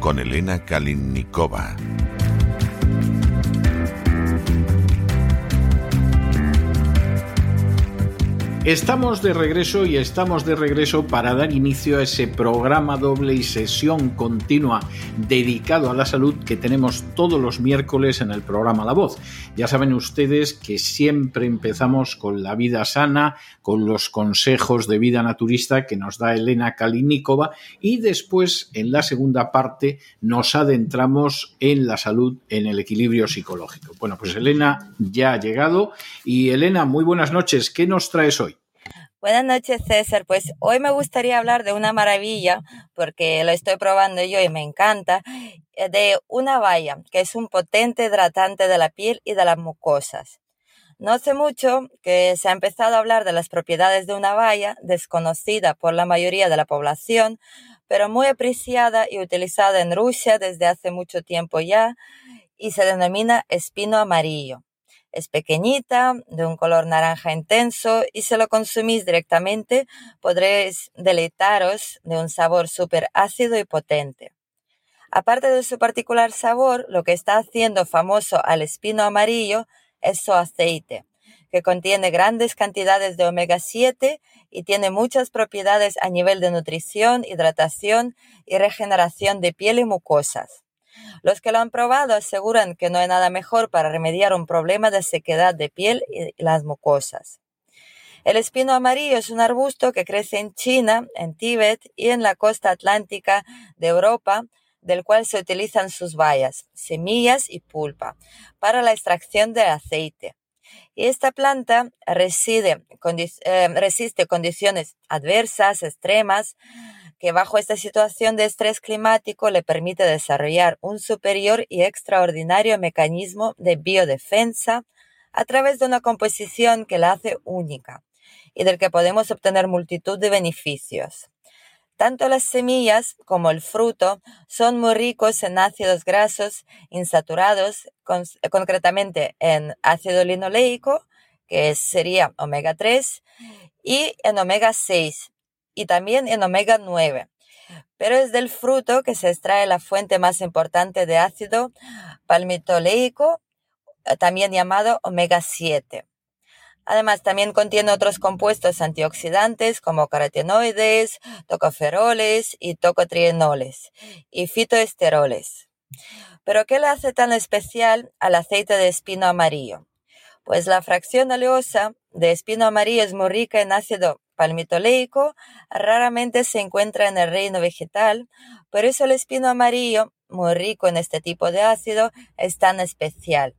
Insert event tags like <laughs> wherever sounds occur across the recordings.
Con Elena Kalinnikova. Estamos de regreso y estamos de regreso para dar inicio a ese programa doble y sesión continua dedicado a la salud que tenemos todos los miércoles en el programa La Voz. Ya saben ustedes que siempre empezamos con la vida sana, con los consejos de vida naturista que nos da Elena Kalinikova y después en la segunda parte nos adentramos en la salud, en el equilibrio psicológico. Bueno, pues Elena ya ha llegado y Elena, muy buenas noches. ¿Qué nos traes hoy? Buenas noches, César. Pues hoy me gustaría hablar de una maravilla, porque lo estoy probando yo y me encanta, eh, de una valla, que es un potente hidratante de la piel y de las mucosas. No hace mucho que se ha empezado a hablar de las propiedades de una valla, desconocida por la mayoría de la población, pero muy apreciada y utilizada en Rusia desde hace mucho tiempo ya, y se denomina espino amarillo. Es pequeñita, de un color naranja intenso y si lo consumís directamente podréis deleitaros de un sabor súper ácido y potente. Aparte de su particular sabor, lo que está haciendo famoso al espino amarillo es su aceite, que contiene grandes cantidades de omega 7 y tiene muchas propiedades a nivel de nutrición, hidratación y regeneración de piel y mucosas. Los que lo han probado aseguran que no hay nada mejor para remediar un problema de sequedad de piel y las mucosas. El espino amarillo es un arbusto que crece en China, en Tíbet y en la costa atlántica de Europa, del cual se utilizan sus bayas, semillas y pulpa para la extracción de aceite. Y esta planta reside, eh, resiste condiciones adversas, extremas, que bajo esta situación de estrés climático le permite desarrollar un superior y extraordinario mecanismo de biodefensa a través de una composición que la hace única y del que podemos obtener multitud de beneficios. Tanto las semillas como el fruto son muy ricos en ácidos grasos insaturados, concretamente en ácido linoleico, que sería omega 3, y en omega 6, y también en omega 9. Pero es del fruto que se extrae la fuente más importante de ácido palmitoleico, eh, también llamado omega 7. Además, también contiene otros compuestos antioxidantes como carotenoides, tocoferoles y tocotrienoles y fitoesteroles. Pero, ¿qué le hace tan especial al aceite de espino amarillo? Pues la fracción oleosa de espino amarillo es muy rica en ácido palmitoleico raramente se encuentra en el reino vegetal, por eso el espino amarillo, muy rico en este tipo de ácido, es tan especial.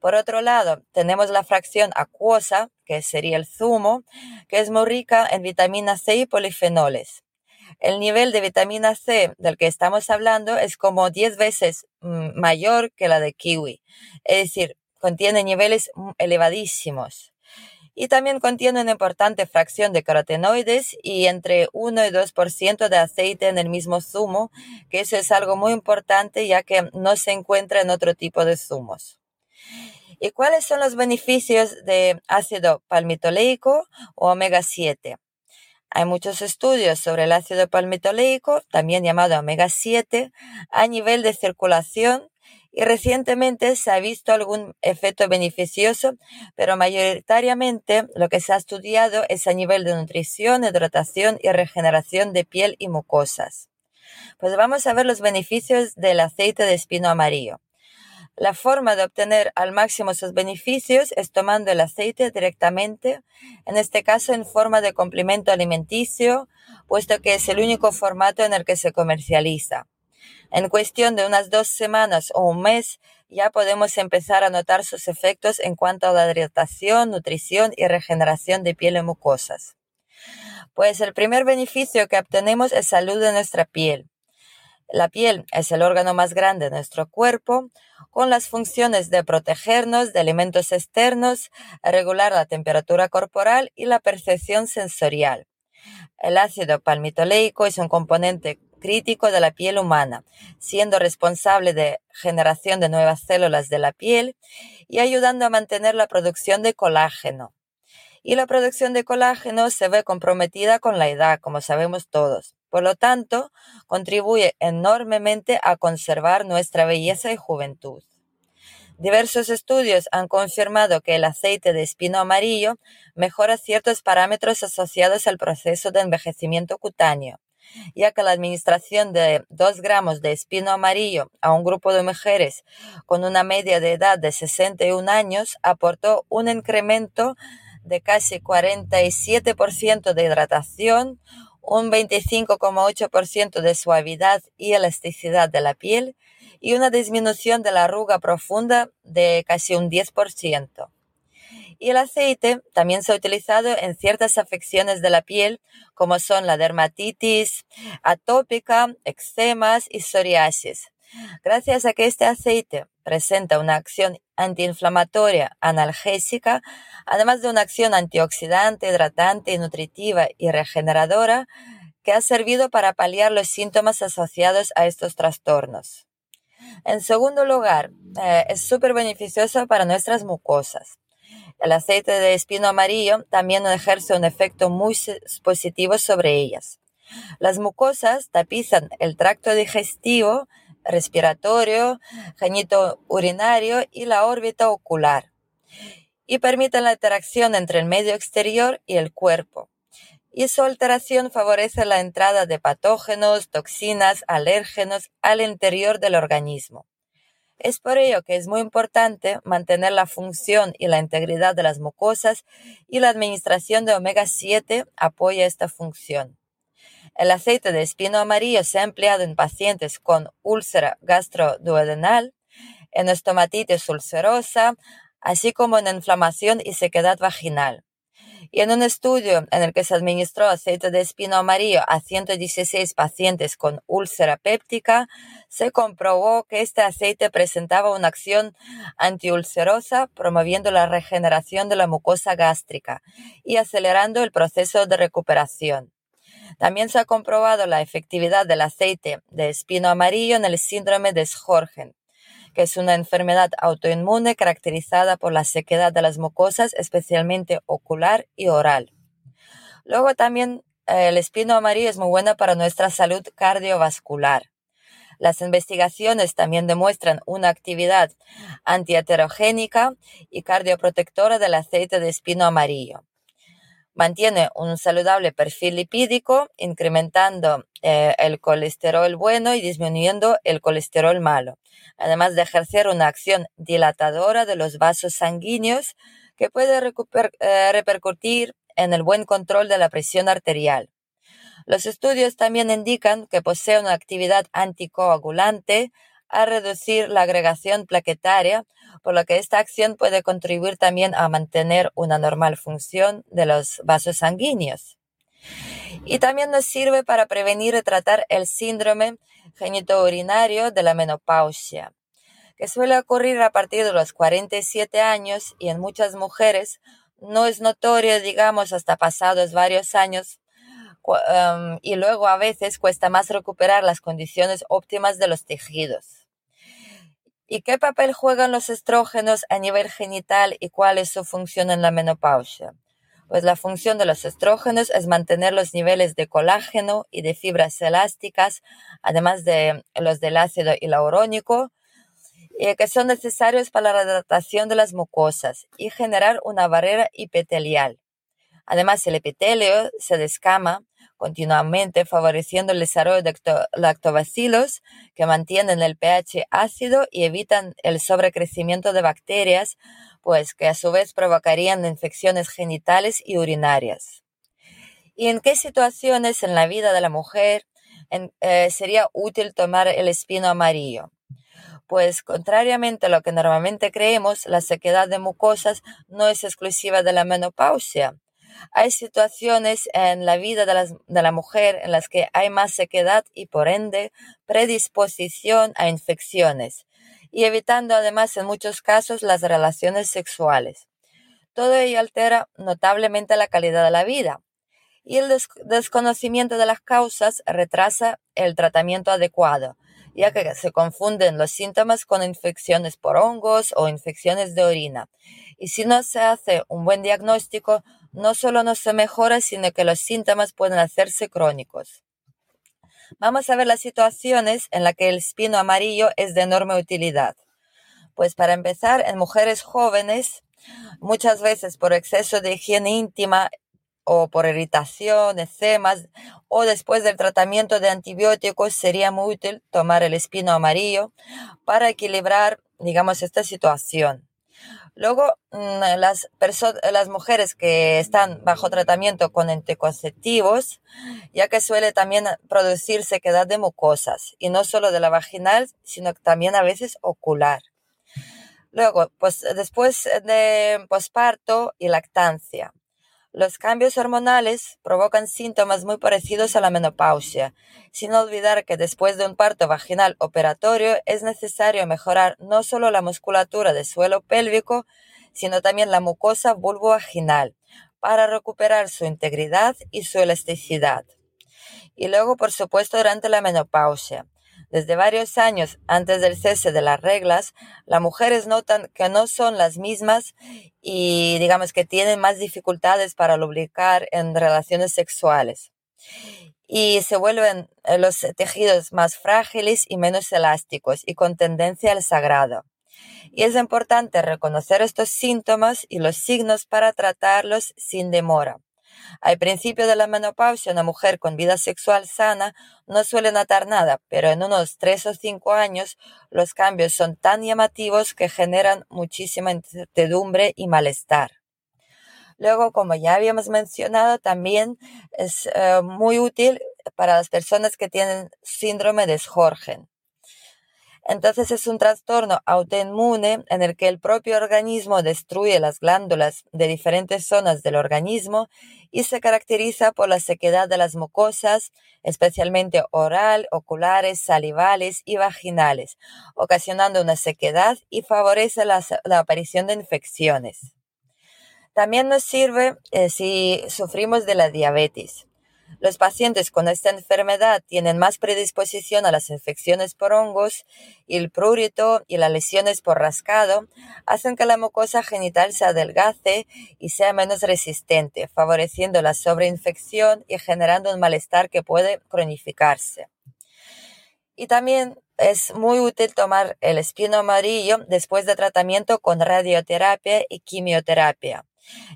Por otro lado, tenemos la fracción acuosa, que sería el zumo, que es muy rica en vitamina C y polifenoles. El nivel de vitamina C del que estamos hablando es como 10 veces mm, mayor que la de kiwi, es decir, contiene niveles mm, elevadísimos y también contiene una importante fracción de carotenoides y entre 1 y 2% de aceite en el mismo zumo, que eso es algo muy importante ya que no se encuentra en otro tipo de zumos. ¿Y cuáles son los beneficios de ácido palmitoleico o omega 7? Hay muchos estudios sobre el ácido palmitoleico, también llamado omega 7, a nivel de circulación y recientemente se ha visto algún efecto beneficioso, pero mayoritariamente lo que se ha estudiado es a nivel de nutrición, hidratación y regeneración de piel y mucosas. Pues vamos a ver los beneficios del aceite de espino amarillo. La forma de obtener al máximo sus beneficios es tomando el aceite directamente, en este caso en forma de complemento alimenticio, puesto que es el único formato en el que se comercializa. En cuestión de unas dos semanas o un mes, ya podemos empezar a notar sus efectos en cuanto a la hidratación, nutrición y regeneración de piel y mucosas. Pues el primer beneficio que obtenemos es salud de nuestra piel. La piel es el órgano más grande de nuestro cuerpo, con las funciones de protegernos de elementos externos, regular la temperatura corporal y la percepción sensorial. El ácido palmitoleico es un componente crítico de la piel humana, siendo responsable de generación de nuevas células de la piel y ayudando a mantener la producción de colágeno. Y la producción de colágeno se ve comprometida con la edad, como sabemos todos. Por lo tanto, contribuye enormemente a conservar nuestra belleza y juventud. Diversos estudios han confirmado que el aceite de espino amarillo mejora ciertos parámetros asociados al proceso de envejecimiento cutáneo, ya que la administración de 2 gramos de espino amarillo a un grupo de mujeres con una media de edad de 61 años aportó un incremento de casi 47% de hidratación, un 25,8% de suavidad y elasticidad de la piel y una disminución de la arruga profunda de casi un 10%. Y el aceite también se ha utilizado en ciertas afecciones de la piel, como son la dermatitis atópica, eczemas y psoriasis. Gracias a que este aceite presenta una acción antiinflamatoria, analgésica, además de una acción antioxidante, hidratante, nutritiva y regeneradora, que ha servido para paliar los síntomas asociados a estos trastornos. En segundo lugar, eh, es súper beneficioso para nuestras mucosas. El aceite de espino amarillo también ejerce un efecto muy positivo sobre ellas. Las mucosas tapizan el tracto digestivo respiratorio, genito urinario y la órbita ocular, y permiten la interacción entre el medio exterior y el cuerpo. Y su alteración favorece la entrada de patógenos, toxinas, alérgenos al interior del organismo. Es por ello que es muy importante mantener la función y la integridad de las mucosas y la administración de omega 7 apoya esta función. El aceite de espino amarillo se ha empleado en pacientes con úlcera gastroduodenal, en estomatitis ulcerosa, así como en inflamación y sequedad vaginal. Y en un estudio en el que se administró aceite de espino amarillo a 116 pacientes con úlcera péptica, se comprobó que este aceite presentaba una acción antiulcerosa, promoviendo la regeneración de la mucosa gástrica y acelerando el proceso de recuperación. También se ha comprobado la efectividad del aceite de espino amarillo en el síndrome de Sjorgen, que es una enfermedad autoinmune caracterizada por la sequedad de las mucosas, especialmente ocular y oral. Luego también eh, el espino amarillo es muy bueno para nuestra salud cardiovascular. Las investigaciones también demuestran una actividad antiaterogénica y cardioprotectora del aceite de espino amarillo. Mantiene un saludable perfil lipídico, incrementando eh, el colesterol bueno y disminuyendo el colesterol malo, además de ejercer una acción dilatadora de los vasos sanguíneos que puede eh, repercutir en el buen control de la presión arterial. Los estudios también indican que posee una actividad anticoagulante, a reducir la agregación plaquetaria, por lo que esta acción puede contribuir también a mantener una normal función de los vasos sanguíneos. Y también nos sirve para prevenir y tratar el síndrome genitourinario de la menopausia, que suele ocurrir a partir de los 47 años y en muchas mujeres no es notorio, digamos, hasta pasados varios años em, y luego a veces cuesta más recuperar las condiciones óptimas de los tejidos. ¿Y qué papel juegan los estrógenos a nivel genital y cuál es su función en la menopausia? Pues la función de los estrógenos es mantener los niveles de colágeno y de fibras elásticas, además de los del ácido hialurónico, que son necesarios para la hidratación de las mucosas y generar una barrera epitelial. Además, el epitelio se descama continuamente favoreciendo el desarrollo de lactobacilos que mantienen el pH ácido y evitan el sobrecrecimiento de bacterias, pues que a su vez provocarían infecciones genitales y urinarias. ¿Y en qué situaciones en la vida de la mujer eh, sería útil tomar el espino amarillo? Pues contrariamente a lo que normalmente creemos, la sequedad de mucosas no es exclusiva de la menopausia. Hay situaciones en la vida de, la mujer en las que hay más sequedad y por ende predisposición a infecciones, y evitando además en muchos casos las relaciones sexuales. Todo ello altera notablemente la calidad de la vida, y el desconocimiento de las causas retrasa el tratamiento adecuado, ya que se confunden los síntomas con infecciones por hongos o infecciones de orina. Y si no se hace un buen diagnóstico, no solo no se mejora, sino que los síntomas pueden hacerse crónicos. Vamos a ver las situaciones en las que el espino amarillo es de enorme utilidad. Pues para empezar, en mujeres jóvenes, muchas veces por exceso de higiene íntima o por irritación, eczemas o después del tratamiento de antibióticos sería muy útil tomar el espino amarillo para equilibrar, digamos, esta situación. Luego, mm, las, las mujeres que están bajo tratamiento con anticonceptivos, ya que suele también producir sequedad de mucosas, y no solo de la vaginal, sino también a veces ocular. Luego, pues después de posparto y lactancia. Los cambios hormonales provocan síntomas muy parecidos a la menopausia, sin olvidar que después de un parto vaginal operatorio es necesario mejorar no solo la musculatura del suelo pélvico, sino también la mucosa vulvovaginal para recuperar su integridad y su elasticidad. Y luego, por supuesto, durante la menopausia. Desde varios años antes del cese de las reglas, las mujeres notan que no son las mismas y digamos que tienen más dificultades para lubricar en relaciones sexuales. Y se vuelven eh, los tejidos más frágiles y menos elásticos y con tendencia al sagrado. Y es importante reconocer estos síntomas y los signos para tratarlos sin demora. Al principio de la menopausia, una mujer con vida sexual sana no suele notar nada, pero en unos tres o cinco años los cambios son tan llamativos que generan muchísima incertidumbre y malestar. Luego, como ya habíamos mencionado, también es eh, muy útil para las personas que tienen síndrome de Sjorgen. Entonces es un trastorno autoinmune en el que el propio organismo destruye las glándulas de diferentes zonas del organismo y se caracteriza por la sequedad de las mucosas, especialmente oral, oculares, salivales y vaginales, ocasionando una sequedad y favorece la, aparición de infecciones. También nos sirve eh, si sufrimos de la diabetes. Los pacientes con esta enfermedad tienen más predisposición a las infecciones por hongos y el prurito y las lesiones por rascado hacen que la mucosa genital se adelgace y sea menos resistente, favoreciendo la sobreinfección y generando un malestar que puede cronificarse. Y también es muy útil tomar el espino amarillo después de tratamiento con radioterapia y quimioterapia,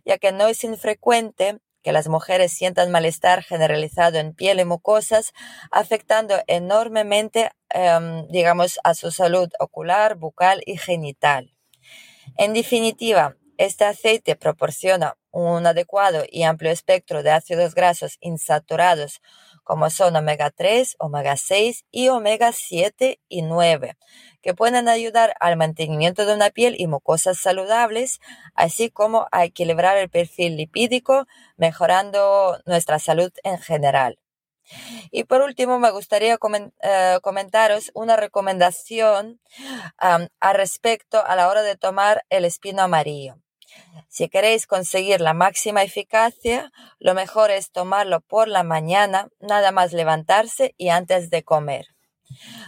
ya que no es infrecuente que las mujeres sientan malestar generalizado en piel y mucosas, afectando enormemente, em, digamos, a su salud ocular, bucal y genital. En definitiva, este aceite proporciona un adecuado y amplio espectro de ácidos grasos insaturados como son omega 3, omega 6 y omega 7 y 9, que pueden ayudar al mantenimiento de una piel y mucosas saludables, así como a equilibrar el perfil lipídico, mejorando nuestra salud en general. Y por último, me gustaría eh, comentaros una recomendación al respecto a la hora de tomar el espino amarillo. Si queréis conseguir la máxima eficacia, lo mejor es tomarlo por la mañana, nada más levantarse y antes de comer.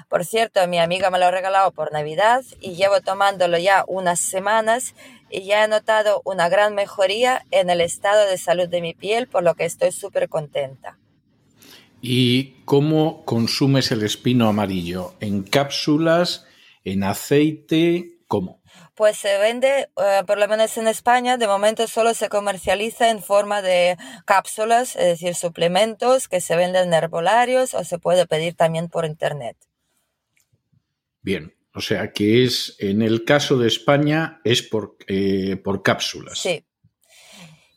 Por cierto, mi amiga me lo ha regalado por Navidad y llevo tomándolo ya unas semanas y ya he notado una gran mejoría en el estado de salud de mi piel, por lo que estoy súper contenta. ¿Y cómo consumes el espino amarillo? ¿En cápsulas? ¿En aceite? ¿Cómo? Pues se vende, eh, por lo menos en España, de momento solo se comercializa en forma de cápsulas, es decir, suplementos que se venden en herbolarios o se puede pedir también por internet. Bien, o sea que es, en el caso de España, es por, eh, por cápsulas. Sí.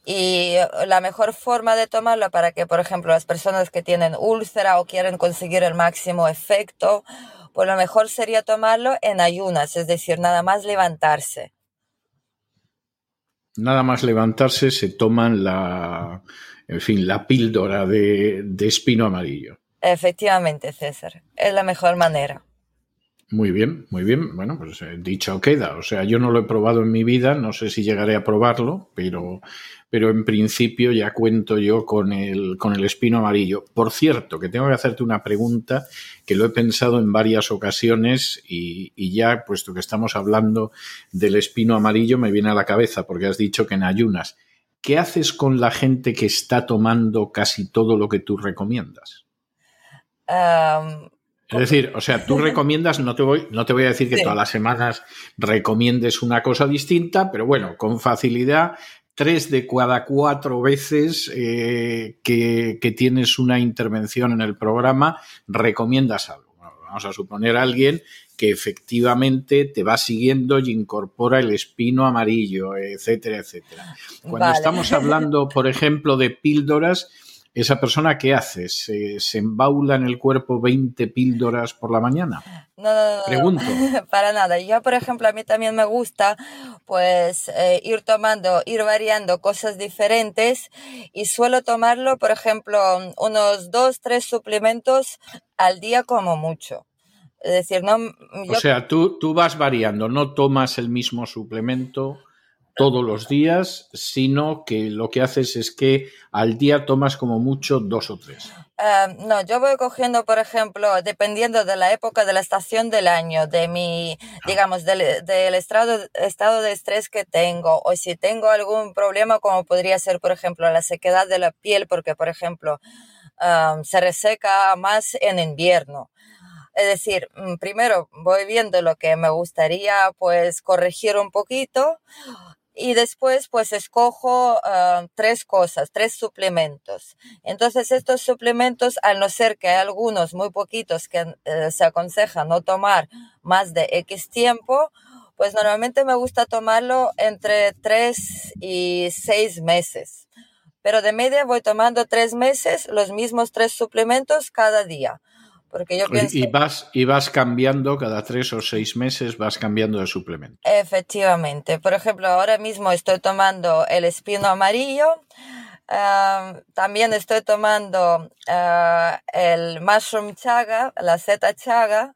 Y la mejor forma de tomarlo para que, por ejemplo, las personas que tienen úlcera o quieren conseguir el máximo efecto, pues lo mejor sería tomarlo en ayunas, es decir, nada más levantarse. Nada más levantarse se toman la, en fin, la píldora de, de espino amarillo. Efectivamente, César, es la mejor manera. Muy bien, muy bien. Bueno, pues eh, dicho queda. O sea, yo no lo he probado en mi vida, no sé si llegaré a probarlo, pero, pero en principio ya cuento yo con el, con el espino amarillo. Por cierto, que tengo que hacerte una pregunta que lo he pensado en varias ocasiones y, y ya, puesto que estamos hablando del espino amarillo, me viene a la cabeza porque has dicho que en ayunas. ¿Qué haces con la gente que está tomando casi todo lo que tú recomiendas? Am, Es decir, o sea, tú recomiendas, no te voy, no te voy a decir que Sí. todas las semanas recomiendes una cosa distinta, pero bueno, con facilidad, tres de cada cuatro veces eh, que, que tienes una intervención en el programa, recomiendas algo. Bueno, vamos a suponer a alguien que efectivamente te va siguiendo y incorpora el espino amarillo, etcétera, etcétera. Cuando Vale. estamos <laughs> hablando, por ejemplo, de píldoras, ¿esa persona qué hace? ¿Se, se embaula en el cuerpo 20 píldoras por la mañana? No, no, no, no, Pregunto. <laughs> para nada. Yo, por ejemplo, a mí también me gusta, pues, eh, ir tomando, ir variando cosas diferentes y suelo tomarlo, por ejemplo, unos dos, tres suplementos al día como mucho. Es decir, no, O sea, tú, tú vas variando, no tomas el mismo suplemento todos los días, sino que lo que haces es que al día tomas como mucho dos o tres. Eh, no, yo voy cogiendo, por ejemplo, dependiendo de la época, de la estación del año, de mi, digamos, del, del estado, estado de estrés que tengo, o si tengo algún problema, como podría ser, por ejemplo, la sequedad de la piel, porque, por ejemplo, ah, se reseca más en invierno. Es decir, mm, primero voy viendo lo que me gustaría, pues, corregir un poquito, y después pues escojo ah, tres cosas, tres suplementos. Entonces estos suplementos, al no ser que hay algunos muy poquitos que eh, se aconseja no tomar más de X tiempo, pues normalmente me gusta tomarlo entre tres y seis meses. Pero de media voy tomando tres meses los mismos tres suplementos cada día. Porque yo pienso... Y, vas, y vas cambiando cada tres o seis meses, vas cambiando de suplemento. Efectivamente. Por ejemplo, ahora mismo estoy tomando el espino amarillo. también estoy tomando ah, el mushroom chaga, la seta chaga,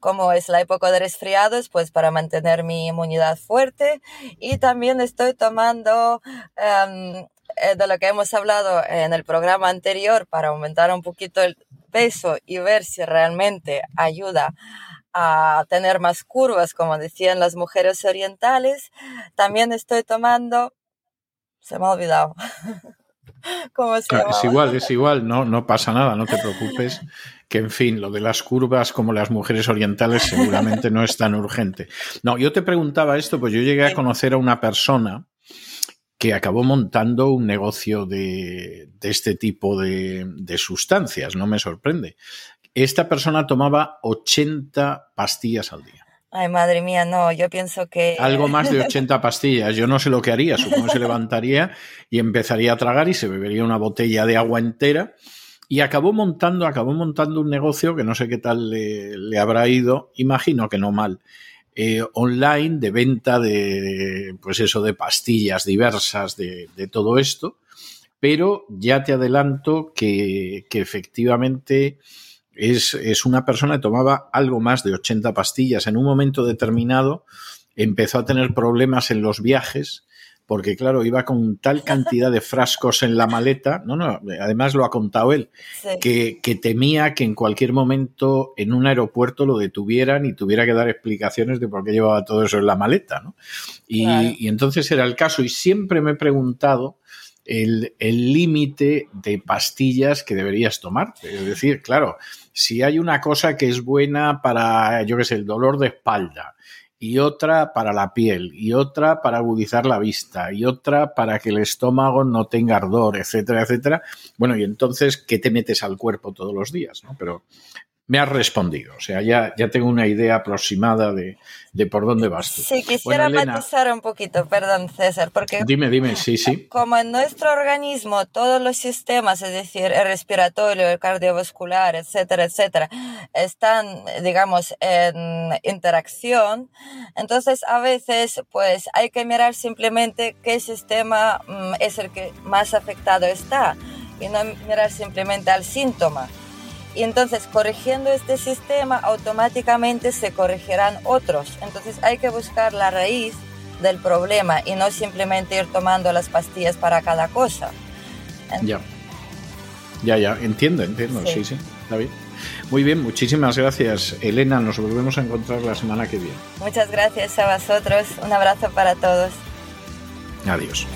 como es la época de resfriados, pues para mantener mi inmunidad fuerte. Y también estoy tomando eh, de lo que hemos hablado en el programa anterior para aumentar un poquito el peso y ver si realmente ayuda a tener más curvas, como decían las mujeres orientales. También estoy tomando, se me ha olvidado. <laughs> ¿Cómo se Claro, es igual, es igual, no, no pasa nada, no te preocupes. Que en fin, lo de las curvas como las mujeres orientales seguramente no es tan urgente. No, yo te preguntaba esto, pues yo llegué a conocer a una persona que acabó montando un negocio de, de este tipo de, de sustancias, no me sorprende. Esta persona tomaba 80 pastillas al día. Ay, madre mía, no, yo pienso que... Algo <laughs> más de 80 pastillas. Yo no sé lo que haría. Supongo que se levantaría y empezaría a tragar y se bebería una botella de agua entera. Y acabó montando, acabó montando un negocio que no sé qué tal le, le habrá ido. Imagino que no mal. Eh, online de venta de, pues eso, de pastillas diversas de, de todo esto. Pero ya te adelanto que, que efectivamente es, es, una persona que tomaba algo más de 80 pastillas. En un momento determinado empezó a tener problemas en los viajes porque claro, iba con tal cantidad de frascos en la maleta, no, no, además lo ha contado él, Sí. que, que, temía que en cualquier momento en un aeropuerto lo detuvieran y tuviera que dar explicaciones de por qué llevaba todo eso en la maleta, ¿no? Y, Claro. y entonces era el caso y siempre me he preguntado el el límite de pastillas que deberías tomarte. Es decir, claro, si hay una cosa que es buena para, yo qué sé, el dolor de espalda y otra para la piel, y otra para agudizar la vista, y otra para que el estómago no tenga ardor, etcétera, etcétera. Bueno, y entonces, ¿qué te metes al cuerpo todos los días? ¿no? Pero me has respondido. O sea, ya, ya tengo una idea aproximada de, de por dónde vas tú. Sí, quisiera matizar un poquito, perdón, César, porque... Dime, dime, sí, sí. <laughs> Como en nuestro organismo todos los sistemas, es decir, el respiratorio, el cardiovascular, etcétera, etcétera, están, digamos, en interacción, entonces a veces, pues, hay que mirar simplemente qué sistema mm, es el que más afectado está y no mirar simplemente al síntoma. Y entonces, corrigiendo este sistema, automáticamente se corregirán otros. Entonces, hay que buscar la raíz del problema y no simplemente ir tomando las pastillas para cada cosa. Ya. Ya, ya, entiendo, entiendo. Sí, sí, está bien. Muy bien, muchísimas gracias, Elena. Nos volvemos a encontrar la semana que viene. Muchas gracias a vosotros. Un abrazo para todos. Adiós.